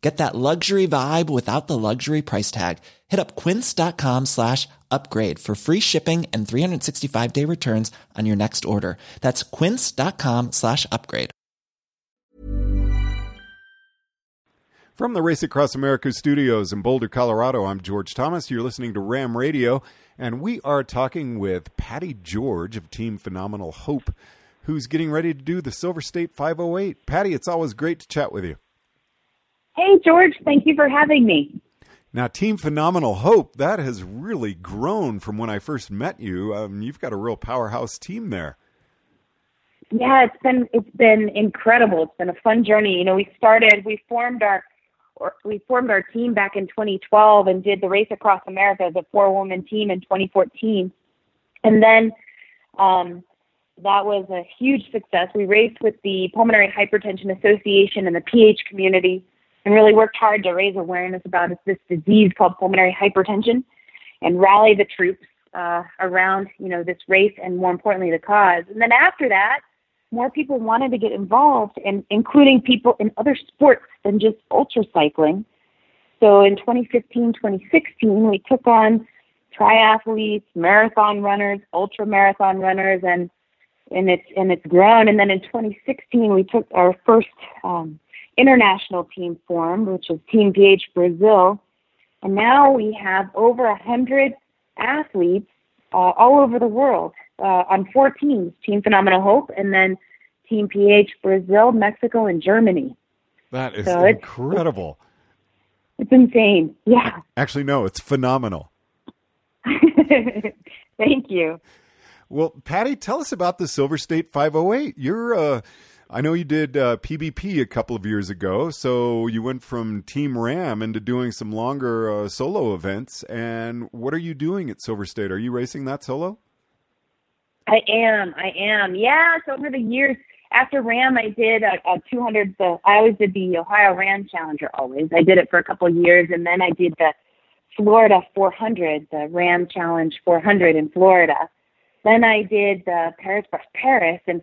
Get that luxury vibe without the luxury price tag. Hit up quince.com slash upgrade for free shipping and 365 day returns on your next order. That's quince.com slash upgrade. From the Race Across America studios in Boulder, Colorado, I'm George Thomas. You're listening to RAAM Radio, and we are talking with Patty George of Team Phenomenal Hope, who's getting ready to do the Silver State 508. Patty, it's always great to chat with you. Hey, George. Thank you for having me. Now, Team Phenomenal Hope, that has really grown from when I first met you. Um, you've got a real powerhouse team there. Yeah, it's been it's been incredible. It's been a fun journey. You know, we started, we formed our or we formed our team back in 2012 and did the race across America as a four woman team in 2014. And then um, that was a huge success. We raced with the Pulmonary Hypertension Association and the PH community and really worked hard to raise awareness about this disease called pulmonary hypertension and rally the troops uh, around you know this race and more importantly the cause. And then after that, more people wanted to get involved, and including people in other sports than just ultra cycling. So in 2015, 2016, we took on triathletes, marathon runners, ultra marathon runners, and and it's and it's grown. And then in 2016, we took our first um, international team formed, which is Team PH Brazil, and now we have over a hundred athletes uh, all over the world uh, on four teams: Team Phenomenal Hope, and then Team PH Brazil, Mexico, and Germany. That is so incredible. It's, it's insane. Yeah. Actually, no, it's phenomenal. Thank you. Well, Patty, tell us about the Silver State 508. You're uh, I know you did uh, PBP a couple of years ago, so you went from Team RAAM into doing some longer uh, solo events. And what are you doing at Silver State? Are you racing that solo? I am. I am. Yeah. So over the years, after RAAM, I did a, a 200. The I always did the Ohio RAAM Challenger. Always, I did it for a couple of years, and then I did the Florida 400, the RAAM Challenge 400 in Florida. Then I did the Paris Paris, and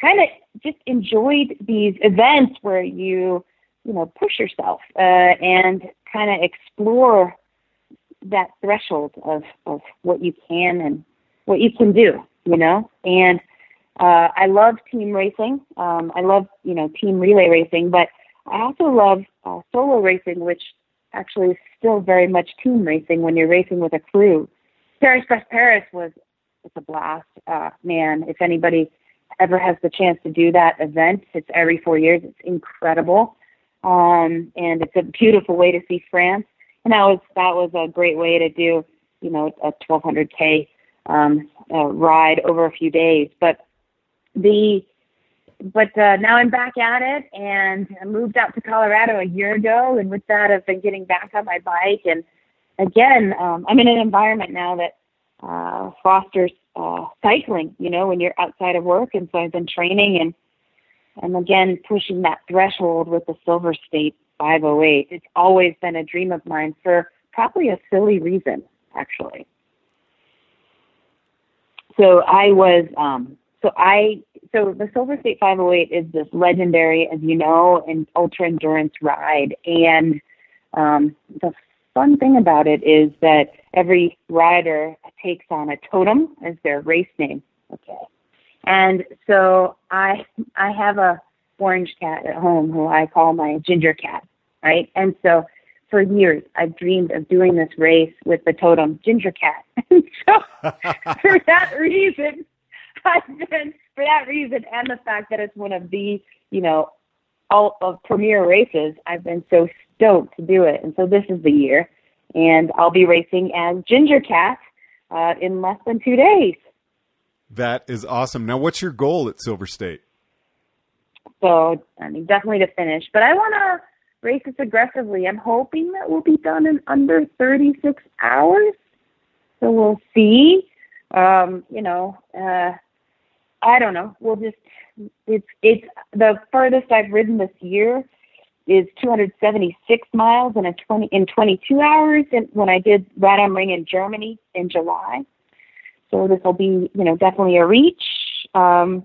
kind of just enjoyed these events where you, you know, push yourself uh, and kind of explore that threshold of, of what you can and what you can do, you know. And uh, I love team racing. Um, I love, you know, team relay racing, but I also love uh, solo racing, which actually is still very much team racing when you're racing with a crew. Paris Brest Paris was it's a blast. Uh, man, if anybody ever has the chance to do that event, it's every four years. It's incredible, um, and it's a beautiful way to see France. And that was that was a great way to do, you know, a 1200k um, uh, ride over a few days. But the but uh, now I'm back at it, and I moved out to Colorado a year ago, and with that, I've been getting back on my bike. And again, um, I'm in an environment now that uh, fosters uh, cycling, you know, when you're outside of work. And so I've been training and, and again, pushing that threshold with the Silver State 508. It's always been a dream of mine for probably a silly reason, actually. So I was, um, so I, so the Silver State 508 is this legendary, as you know, an ultra endurance ride. And um, the fun thing about it is that every rider takes on a totem as their race name. Okay. And so I I have a orange cat at home who I call my ginger cat, right? And so for years I've dreamed of doing this race with the totem ginger cat. And so for that reason I've been for that reason and the fact that it's one of the, you know, all of premier races, I've been so stoked to do it. And so this is the year. And I'll be racing as Ginger Cat uh, in less than two days. That is awesome. Now, what's your goal at Silver State? So, I mean, definitely to finish. But I want to race this aggressively. I'm hoping that we'll be done in under 36 hours. So we'll see. Um, you know, uh, I don't know. We'll just it's it's the furthest I've ridden this year is 276 miles in a 20 in 22 hours. And when I did Rad am Ring in Germany in July, so this will be you know definitely a reach. Um,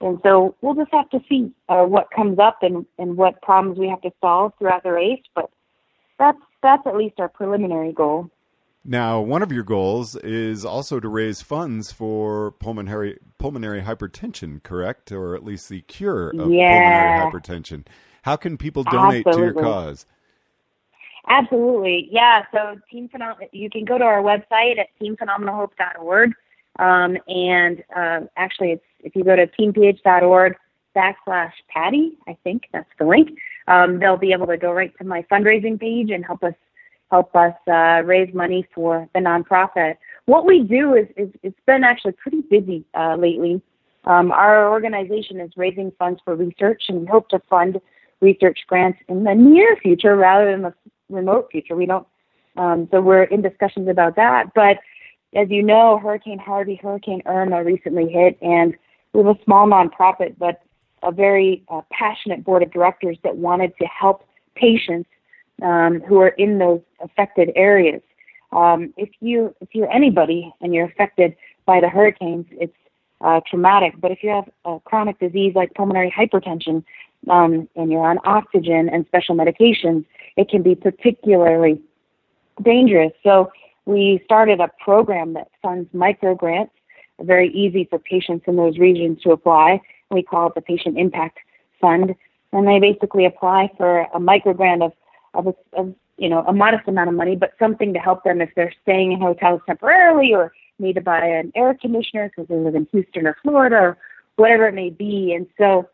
and so we'll just have to see uh, what comes up and, and what problems we have to solve throughout the race. But that's that's at least our preliminary goal. Now, one of your goals is also to raise funds for pulmonary pulmonary hypertension, correct? Or at least the cure of yeah. pulmonary hypertension. How can people donate Absolutely. to your cause? Absolutely. Yeah. So Team Phenom- you can go to our website at teamphenomenalhope.org. Um, and uh, actually, it's if you go to teamph.org backslash Patty, I think that's the link. Um, they'll be able to go right to my fundraising page and help us help us uh, raise money for the nonprofit. What we do is, is it's been actually pretty busy uh, lately. Um, our organization is raising funds for research, and we hope to fund research grants in the near future rather than the remote future. We don't, um, so we're in discussions about that. But as you know, Hurricane Harvey, Hurricane Irma recently hit, and we have a small nonprofit, but a very uh, passionate board of directors that wanted to help patients um, who are in those affected areas. Um, if you if you're anybody and you're affected by the hurricanes, it's uh, traumatic. But if you have a chronic disease like pulmonary hypertension um, and you're on oxygen and special medications, it can be particularly dangerous. So we started a program that funds micro grants, very easy for patients in those regions to apply. We call it the Patient Impact Fund, and they basically apply for a micro grant of of, a, of you know a modest amount of money, but something to help them if they're staying in hotels temporarily or need to buy an air conditioner because they live in Houston or Florida or whatever it may be. And so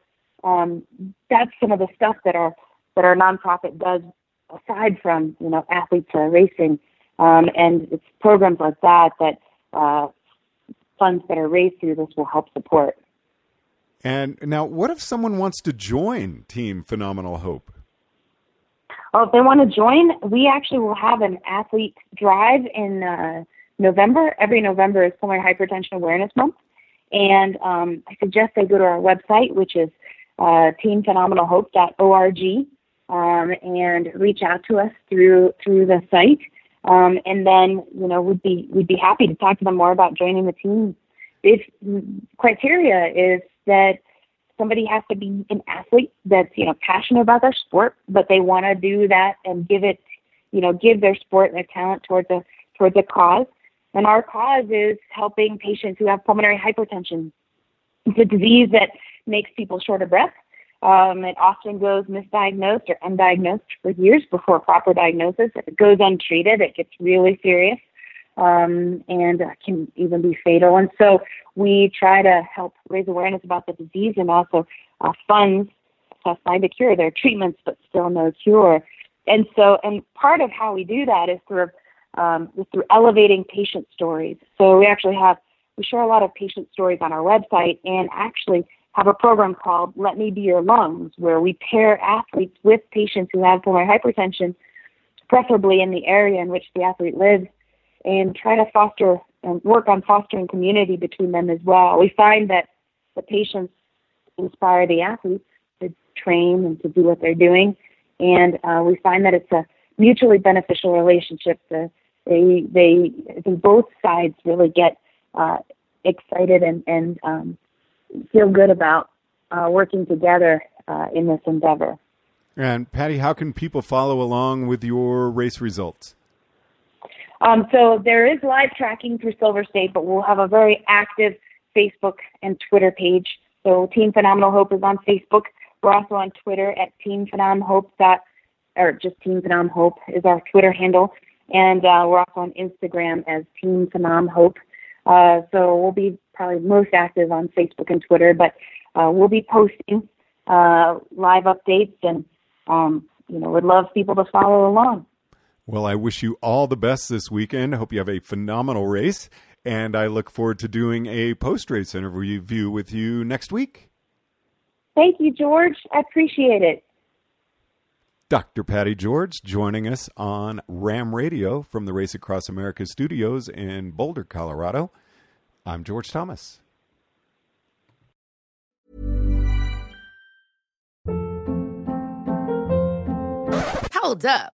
um, that's some of the stuff that our that our nonprofit does aside from you know athletes are racing, um, and it's programs like that that uh, funds that are raised through this will help support. And now, what if someone wants to join Team Phenomenal Hope? Well, if they want to join, we actually will have an athlete drive in uh, November. Every November is Pulmonary Hypertension Awareness Month. And um, I suggest they go to our website, which is uh, teamphenomenalhope.org, um, and reach out to us through through the site. Um, and then, you know, we'd be we'd be happy to talk to them more about joining the team. If criteria is that somebody has to be an athlete that's you know passionate about their sport, but they want to do that and give it, you know, give their sport and their talent towards a towards a cause. And our cause is helping patients who have pulmonary hypertension. It's a disease that makes people short of breath. Um, it often goes misdiagnosed or undiagnosed for years before proper diagnosis. If it goes untreated, it gets really serious um, and can even be fatal. And so we try to help raise awareness about the disease and also uh, funds to find a cure. There are treatments, but still no cure. And so, and part of how we do that is through um, through elevating patient stories. So we actually have we share a lot of patient stories on our website, and actually have a program called Let Me Be Your Lungs, where we pair athletes with patients who have pulmonary hypertension, preferably in the area in which the athlete lives, and try to foster and work on fostering community between them as well. We find that the patients inspire the athletes to train and to do what they're doing, and uh, we find that it's a mutually beneficial relationship. The, they, they, I think both sides really get uh, excited and, and um, feel good about uh, working together uh, in this endeavor. And Patty, how can people follow along with your race results? Um, so there is live tracking through Silver State, but we'll have a very active Facebook and Twitter page. So Team Phenomenal Hope is on Facebook. We're also on Twitter at Team Phenom Hope. Dot, or just Team Phenom Hope is our Twitter handle, and uh, we're also on Instagram as Team Phenom Hope. Uh, so we'll be probably most active on Facebook and Twitter, but uh, we'll be posting uh, live updates and um, you know would love people to follow along. Well, I wish you all the best this weekend. I hope you have a phenomenal race, and I look forward to doing a post race interview with you next week. Thank you, George. I appreciate it. Dr. Patty George joining us on RAAM Radio from the Race Across America studios in Boulder, Colorado. I'm George Thomas. Hold up.